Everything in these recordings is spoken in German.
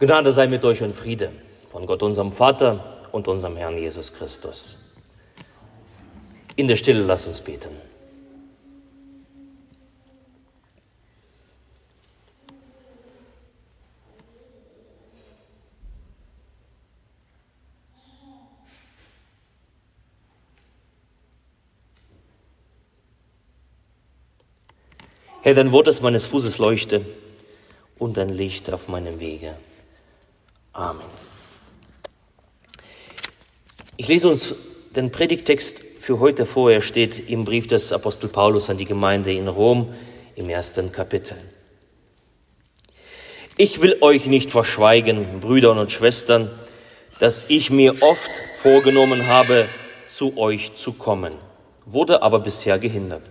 Gnade sei mit euch und Friede von Gott, unserem Vater und unserem Herrn Jesus Christus. In der Stille lass uns beten. Herr, dein Wort ist meines Fußes Leuchte und ein Licht auf meinem Wege. Amen. Ich lese uns den Predigtext für heute vor. Er steht im Brief des Apostel Paulus an die Gemeinde in Rom im ersten Kapitel. Ich will euch nicht verschweigen, Brüder und Schwestern, dass ich mir oft vorgenommen habe, zu euch zu kommen, wurde aber bisher gehindert,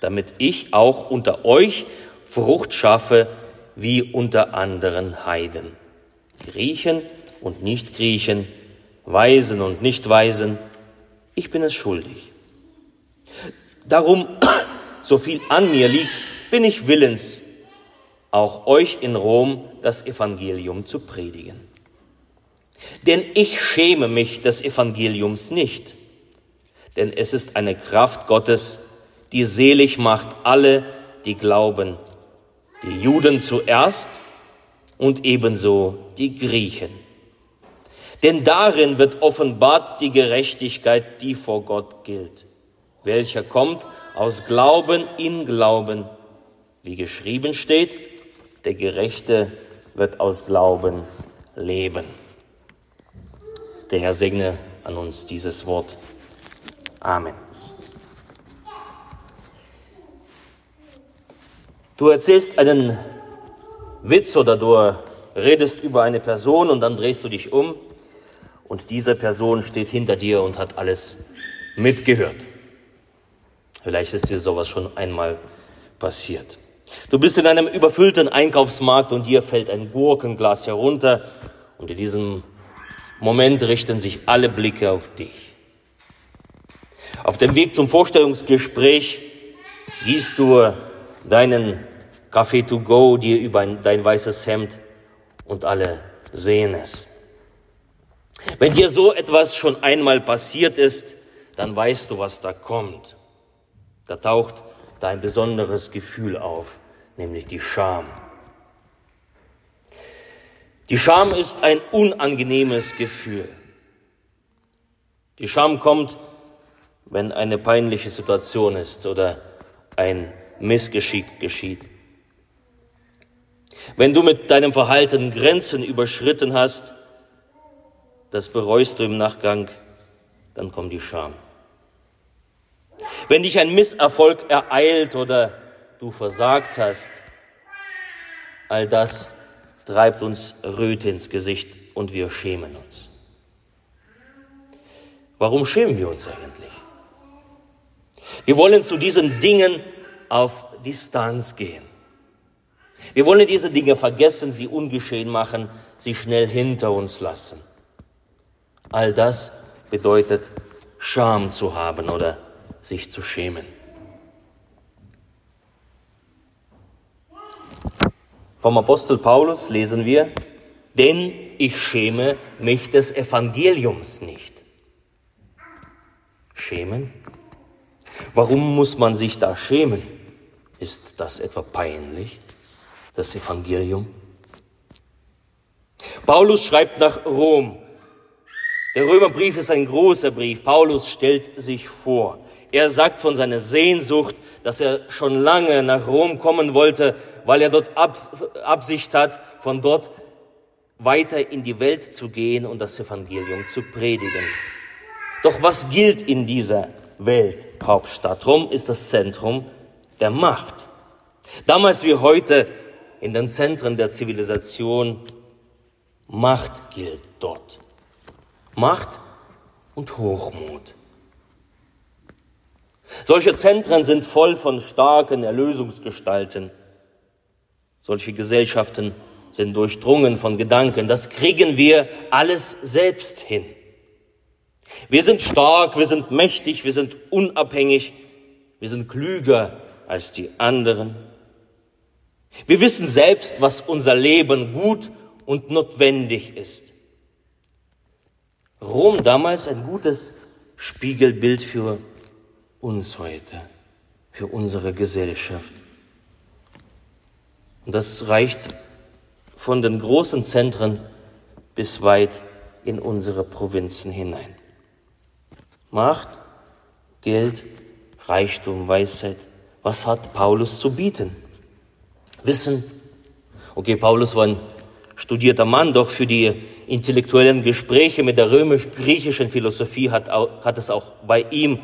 damit ich auch unter euch Frucht schaffe wie unter anderen Heiden. Griechen und Nicht-Griechen, Weisen und Nicht-Weisen, ich bin es schuldig. Darum, so viel an mir liegt, bin ich willens, auch euch in Rom das Evangelium zu predigen. Denn ich schäme mich des Evangeliums nicht, denn es ist eine Kraft Gottes, die selig macht alle, die glauben, die Juden zuerst und ebenso die Griechen. Denn darin wird offenbart die Gerechtigkeit, die vor Gott gilt, welcher kommt aus Glauben in Glauben, wie geschrieben steht, der Gerechte wird aus Glauben leben. Der Herr segne an uns dieses Wort. Amen. Du erzählst einen Witz oder du redest über eine Person und dann drehst du dich um und diese Person steht hinter dir und hat alles mitgehört. Vielleicht ist dir sowas schon einmal passiert. Du bist in einem überfüllten Einkaufsmarkt und dir fällt ein Gurkenglas herunter und in diesem Moment richten sich alle Blicke auf dich. Auf dem Weg zum Vorstellungsgespräch gießt du deinen Kaffee to go dir über dein weißes Hemd und alle sehen es. Wenn dir so etwas schon einmal passiert ist, dann weißt du, was da kommt. Da taucht da ein besonderes Gefühl auf, nämlich die Scham. Die Scham ist ein unangenehmes Gefühl. Die Scham kommt, wenn eine peinliche Situation ist oder ein Missgeschick geschieht. Wenn du mit deinem Verhalten Grenzen überschritten hast, das bereust du im Nachgang, dann kommt die Scham. Wenn dich ein Misserfolg ereilt oder du versagt hast, all das treibt uns Röte ins Gesicht und wir schämen uns. Warum schämen wir uns eigentlich? Wir wollen zu diesen Dingen auf Distanz gehen. Wir wollen diese Dinge vergessen, sie ungeschehen machen, sie schnell hinter uns lassen. All das bedeutet Scham zu haben oder sich zu schämen. Vom Apostel Paulus lesen wir, denn ich schäme mich des Evangeliums nicht. Schämen? Warum muss man sich da schämen? Ist das etwa peinlich? Das Evangelium? Paulus schreibt nach Rom. Der Römerbrief ist ein großer Brief. Paulus stellt sich vor. Er sagt von seiner Sehnsucht, dass er schon lange nach Rom kommen wollte, weil er dort Absicht hat, von dort weiter in die Welt zu gehen und das Evangelium zu predigen. Doch was gilt in dieser Welthauptstadt? Rom ist das Zentrum der Macht. Damals wie heute in den Zentren der Zivilisation. Macht gilt dort. Macht und Hochmut. Solche Zentren sind voll von starken Erlösungsgestalten. Solche Gesellschaften sind durchdrungen von Gedanken. Das kriegen wir alles selbst hin. Wir sind stark, wir sind mächtig, wir sind unabhängig, wir sind klüger als die anderen. Wir wissen selbst, was unser Leben gut und notwendig ist. Rom damals ein gutes Spiegelbild für uns heute, für unsere Gesellschaft. Und das reicht von den großen Zentren bis weit in unsere Provinzen hinein. Macht, Geld, Reichtum, Weisheit. Was hat Paulus zu bieten? Wissen. Okay, Paulus war ein studierter Mann, doch für die intellektuellen Gespräche mit der römisch-griechischen Philosophie hat, hat es auch bei ihm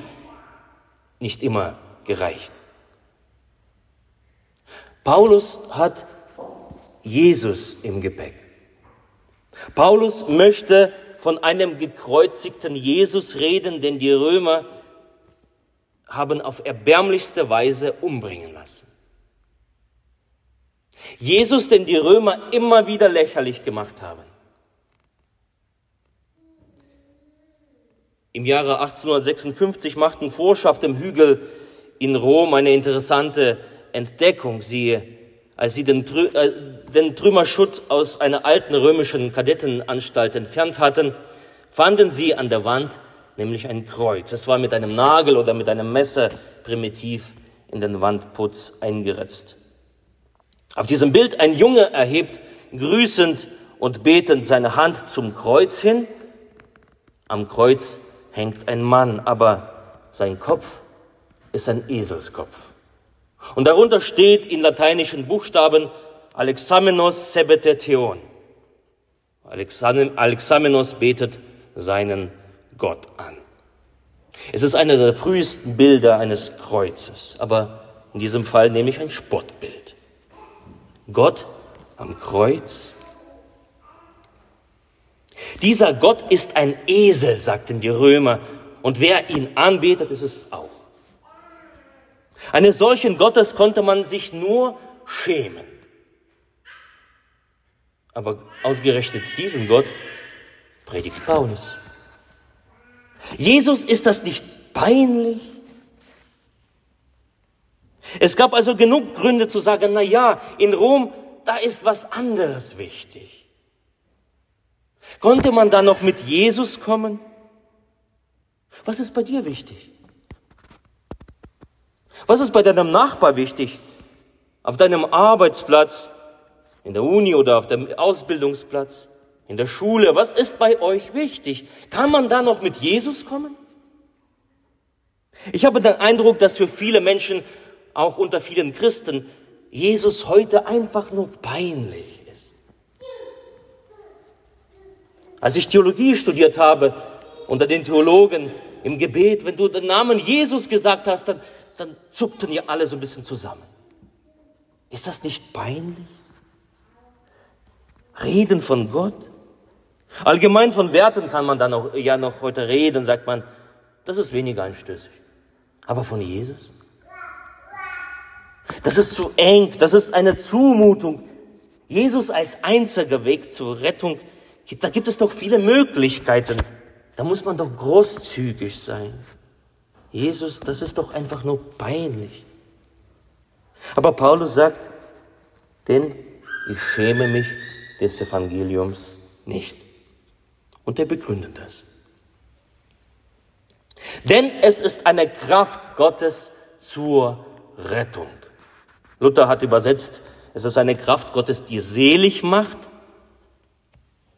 nicht immer gereicht. Paulus hat Jesus im Gepäck. Paulus möchte von einem gekreuzigten Jesus reden, den die Römer haben auf erbärmlichste Weise umbringen lassen. Jesus, den die Römer immer wieder lächerlich gemacht haben. Im Jahre 1856 machten Forscher auf dem Hügel in Rom eine interessante Entdeckung. Sie, als sie den, äh, den Trümmerschutt aus einer alten römischen Kadettenanstalt entfernt hatten, fanden sie an der Wand nämlich ein Kreuz. Es war mit einem Nagel oder mit einem Messer primitiv in den Wandputz eingeritzt. Auf diesem Bild ein Junge erhebt grüßend und betend seine Hand zum Kreuz hin. Am Kreuz hängt ein Mann, aber sein Kopf ist ein Eselskopf. Und darunter steht in lateinischen Buchstaben Alexamenos sebete theon. Alexamenos betet seinen Gott an. Es ist einer der frühesten Bilder eines Kreuzes, aber in diesem Fall nehme ich ein Spottbild. Gott am Kreuz. Dieser Gott ist ein Esel, sagten die Römer, und wer ihn anbetet, ist es auch. Eines solchen Gottes konnte man sich nur schämen. Aber ausgerechnet diesen Gott predigt Paulus. Jesus, ist das nicht peinlich? Es gab also genug Gründe zu sagen, na ja, in Rom, da ist was anderes wichtig. Konnte man da noch mit Jesus kommen? Was ist bei dir wichtig? Was ist bei deinem Nachbar wichtig? Auf deinem Arbeitsplatz, in der Uni oder auf dem Ausbildungsplatz? in der Schule, was ist bei euch wichtig? Kann man da noch mit Jesus kommen? Ich habe den Eindruck, dass für viele Menschen, auch unter vielen Christen, Jesus heute einfach nur peinlich ist. Als ich Theologie studiert habe, unter den Theologen im Gebet, wenn du den Namen Jesus gesagt hast, dann, dann zuckten ihr alle so ein bisschen zusammen. Ist das nicht peinlich? Reden von Gott? Allgemein von Werten kann man dann auch, ja noch heute reden, sagt man, das ist weniger anstößig. Aber von Jesus? Das ist zu eng, das ist eine Zumutung. Jesus als einziger Weg zur Rettung, da gibt es doch viele Möglichkeiten. Da muss man doch großzügig sein. Jesus, das ist doch einfach nur peinlich. Aber Paulus sagt, denn ich schäme mich des Evangeliums nicht. Und er begründet das. Denn es ist eine Kraft Gottes zur Rettung. Luther hat übersetzt, es ist eine Kraft Gottes, die selig macht.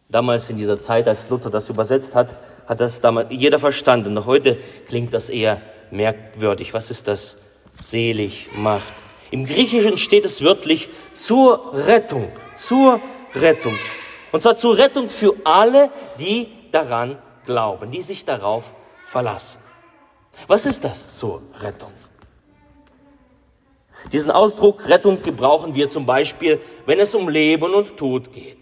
Damals in dieser Zeit, als Luther das übersetzt hat, hat das damals jeder verstanden. Heute klingt das eher merkwürdig. Was ist das? Selig macht. Im Griechischen steht es wörtlich zur Rettung, zur Rettung. Und zwar zur Rettung für alle, die daran glauben, die sich darauf verlassen. Was ist das zur Rettung? Diesen Ausdruck Rettung gebrauchen wir zum Beispiel, wenn es um Leben und Tod geht.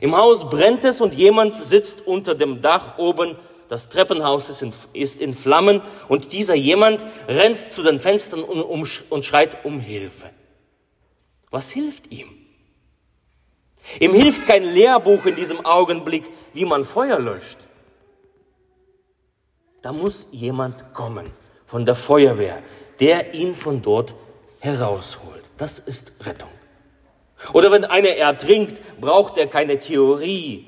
Im Haus brennt es und jemand sitzt unter dem Dach oben, das Treppenhaus ist in, ist in Flammen und dieser jemand rennt zu den Fenstern und, um, und schreit um Hilfe. Was hilft ihm? Ihm hilft kein Lehrbuch in diesem Augenblick, wie man Feuer löscht. Da muss jemand kommen von der Feuerwehr, der ihn von dort herausholt. Das ist Rettung. Oder wenn einer ertrinkt, braucht er keine Theorie,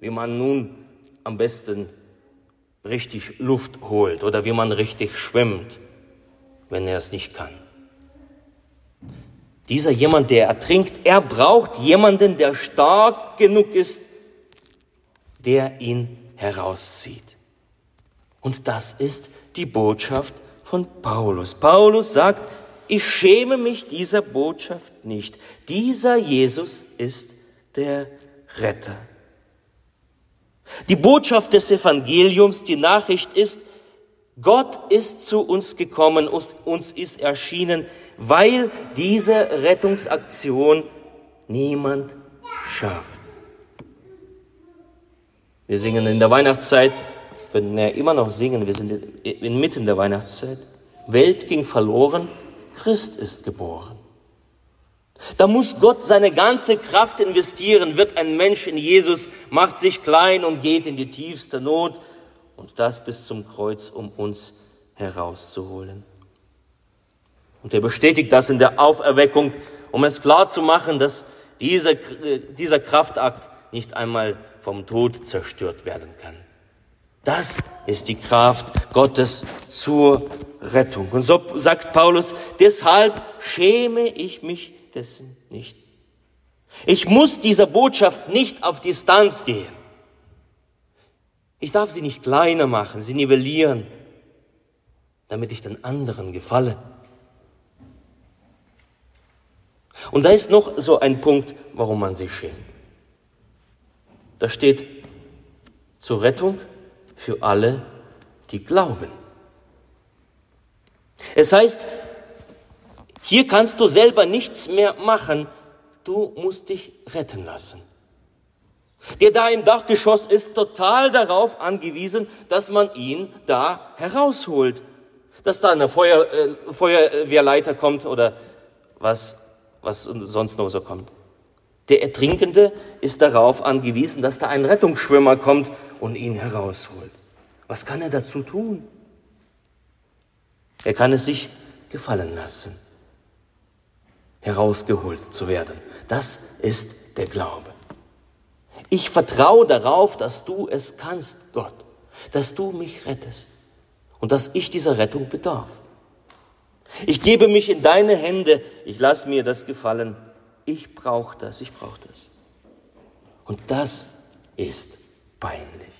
wie man nun am besten richtig Luft holt oder wie man richtig schwimmt, wenn er es nicht kann. Dieser jemand, der ertrinkt, er braucht jemanden, der stark genug ist, der ihn herauszieht. Und das ist die Botschaft von Paulus. Paulus sagt, ich schäme mich dieser Botschaft nicht. Dieser Jesus ist der Retter. Die Botschaft des Evangeliums, die Nachricht ist, Gott ist zu uns gekommen, uns ist erschienen, weil diese Rettungsaktion niemand schafft. Wir singen in der Weihnachtszeit, können immer noch singen, wir sind inmitten der Weihnachtszeit. Welt ging verloren, Christ ist geboren. Da muss Gott seine ganze Kraft investieren, wird ein Mensch in Jesus, macht sich klein und geht in die tiefste Not und das bis zum Kreuz, um uns herauszuholen. Und er bestätigt das in der Auferweckung, um es klar zu machen, dass dieser, äh, dieser Kraftakt nicht einmal vom Tod zerstört werden kann. Das ist die Kraft Gottes zur Rettung. Und so sagt Paulus, deshalb schäme ich mich dessen nicht. Ich muss dieser Botschaft nicht auf Distanz gehen. Ich darf sie nicht kleiner machen, sie nivellieren, damit ich den anderen gefalle. Und da ist noch so ein Punkt, warum man sich schämt. Da steht zur Rettung für alle, die glauben. Es heißt, hier kannst du selber nichts mehr machen, du musst dich retten lassen. Der da im Dachgeschoss ist total darauf angewiesen, dass man ihn da herausholt. Dass da eine Feuer, äh, Feuerwehrleiter kommt oder was, was sonst noch so kommt. Der Ertrinkende ist darauf angewiesen, dass da ein Rettungsschwimmer kommt und ihn herausholt. Was kann er dazu tun? Er kann es sich gefallen lassen, herausgeholt zu werden. Das ist der Glaube. Ich vertraue darauf, dass du es kannst, Gott, dass du mich rettest und dass ich dieser Rettung bedarf. Ich gebe mich in deine Hände, ich lasse mir das gefallen. Ich brauche das, ich brauche das. Und das ist peinlich.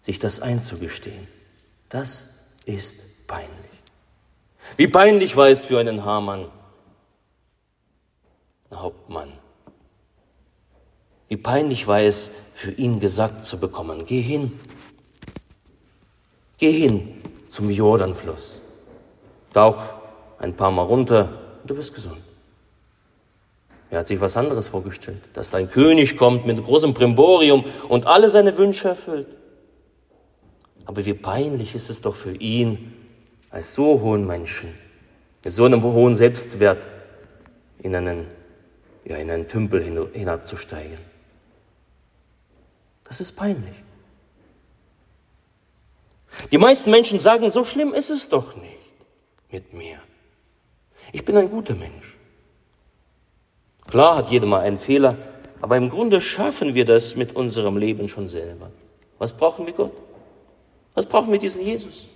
Sich das einzugestehen, das ist peinlich. Wie peinlich war es für einen Hamann, Hauptmann. Wie peinlich war es für ihn gesagt zu bekommen, geh hin, geh hin zum Jordanfluss, tauch ein paar Mal runter und du bist gesund. Er hat sich was anderes vorgestellt, dass dein König kommt mit großem Primborium und alle seine Wünsche erfüllt. Aber wie peinlich ist es doch für ihn, als so hohen Menschen, mit so einem hohen Selbstwert in einen, ja, in einen Tümpel hinabzusteigen. Das ist peinlich. Die meisten Menschen sagen, so schlimm ist es doch nicht mit mir. Ich bin ein guter Mensch. Klar hat jeder mal einen Fehler, aber im Grunde schaffen wir das mit unserem Leben schon selber. Was brauchen wir Gott? Was brauchen wir diesen Jesus?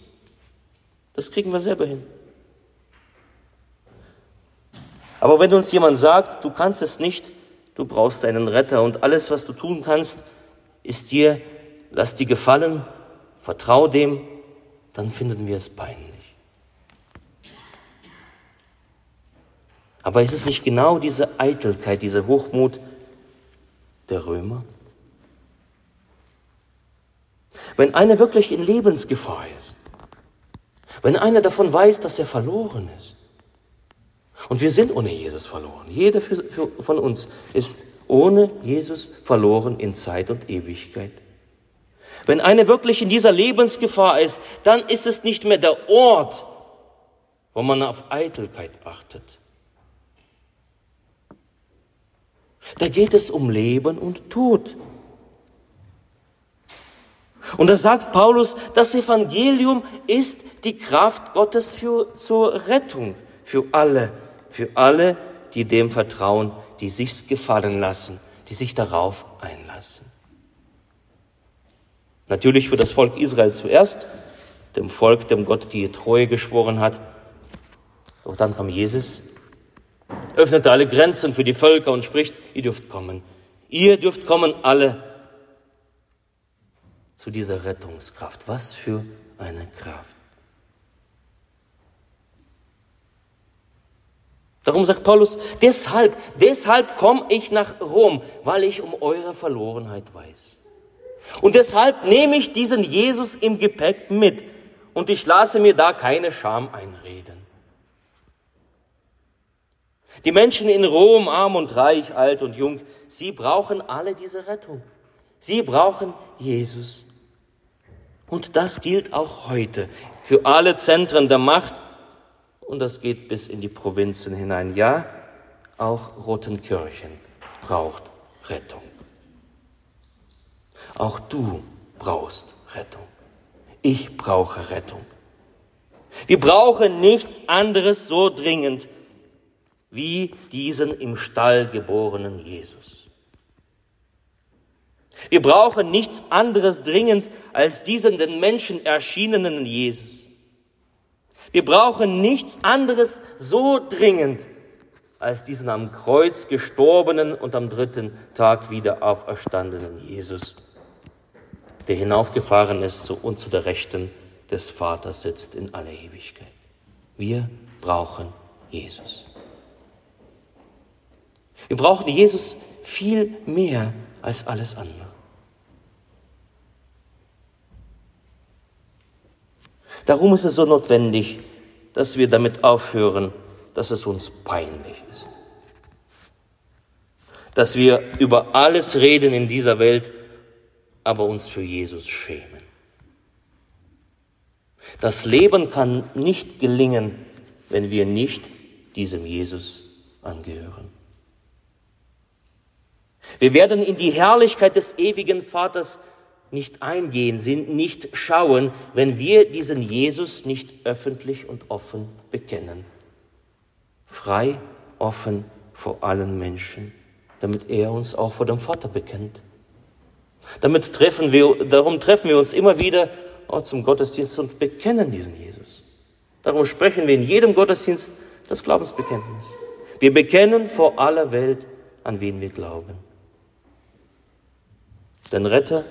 Das kriegen wir selber hin. Aber wenn uns jemand sagt, du kannst es nicht, du brauchst einen Retter und alles, was du tun kannst, ist dir, lass dir gefallen, vertrau dem, dann finden wir es peinlich. Aber ist es nicht genau diese Eitelkeit, diese Hochmut der Römer? Wenn einer wirklich in Lebensgefahr ist, wenn einer davon weiß, dass er verloren ist, und wir sind ohne Jesus verloren, jeder für, für, von uns ist ohne Jesus verloren in Zeit und Ewigkeit. Wenn einer wirklich in dieser Lebensgefahr ist, dann ist es nicht mehr der Ort, wo man auf Eitelkeit achtet. Da geht es um Leben und Tod. Und da sagt Paulus, das Evangelium ist die Kraft Gottes für, zur Rettung für alle, für alle, die dem vertrauen, die sich's gefallen lassen, die sich darauf einlassen. Natürlich für das Volk Israel zuerst, dem Volk, dem Gott die Treue geschworen hat. Doch dann kam Jesus, öffnete alle Grenzen für die Völker und spricht, ihr dürft kommen. Ihr dürft kommen alle zu dieser Rettungskraft. Was für eine Kraft. Darum sagt Paulus, deshalb, deshalb komme ich nach Rom, weil ich um eure Verlorenheit weiß. Und deshalb nehme ich diesen Jesus im Gepäck mit und ich lasse mir da keine Scham einreden. Die Menschen in Rom, arm und reich, alt und jung, sie brauchen alle diese Rettung. Sie brauchen Jesus. Und das gilt auch heute für alle Zentren der Macht und das geht bis in die Provinzen hinein. Ja, auch Rotenkirchen braucht Rettung. Auch du brauchst Rettung. Ich brauche Rettung. Wir brauchen nichts anderes so dringend wie diesen im Stall geborenen Jesus. Wir brauchen nichts anderes dringend als diesen den Menschen erschienenen Jesus. Wir brauchen nichts anderes so dringend als diesen am Kreuz gestorbenen und am dritten Tag wieder auferstandenen Jesus, der hinaufgefahren ist zu, und zu der Rechten des Vaters sitzt in aller Ewigkeit. Wir brauchen Jesus. Wir brauchen Jesus viel mehr als alles andere. Darum ist es so notwendig, dass wir damit aufhören, dass es uns peinlich ist. Dass wir über alles reden in dieser Welt, aber uns für Jesus schämen. Das Leben kann nicht gelingen, wenn wir nicht diesem Jesus angehören. Wir werden in die Herrlichkeit des ewigen Vaters nicht eingehen, sind nicht schauen, wenn wir diesen Jesus nicht öffentlich und offen bekennen. Frei, offen vor allen Menschen, damit er uns auch vor dem Vater bekennt. Damit treffen wir, darum treffen wir uns immer wieder auch zum Gottesdienst und bekennen diesen Jesus. Darum sprechen wir in jedem Gottesdienst das Glaubensbekenntnis. Wir bekennen vor aller Welt, an wen wir glauben. Den Retter,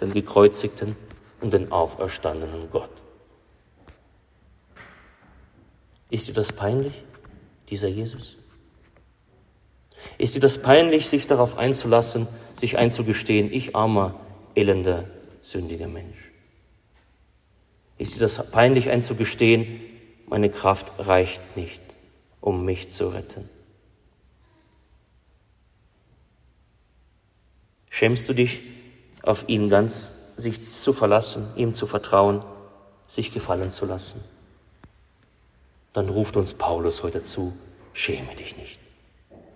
den gekreuzigten und den auferstandenen Gott. Ist dir das peinlich, dieser Jesus? Ist dir das peinlich, sich darauf einzulassen, sich einzugestehen, ich armer, elender, sündiger Mensch? Ist dir das peinlich einzugestehen, meine Kraft reicht nicht, um mich zu retten? Schämst du dich, auf ihn ganz sich zu verlassen, ihm zu vertrauen, sich gefallen zu lassen? Dann ruft uns Paulus heute zu, schäme dich nicht,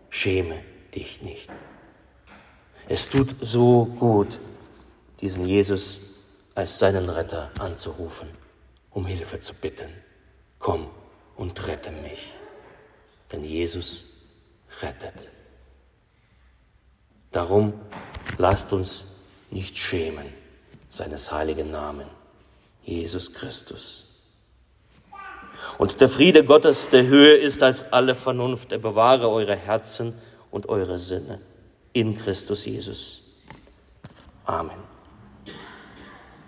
schäme dich nicht. Es tut so gut, diesen Jesus als seinen Retter anzurufen, um Hilfe zu bitten. Komm und rette mich, denn Jesus rettet. Darum lasst uns nicht schämen seines heiligen Namen, Jesus Christus. Und der Friede Gottes, der höher ist als alle Vernunft, er bewahre eure Herzen und eure Sinne in Christus Jesus. Amen.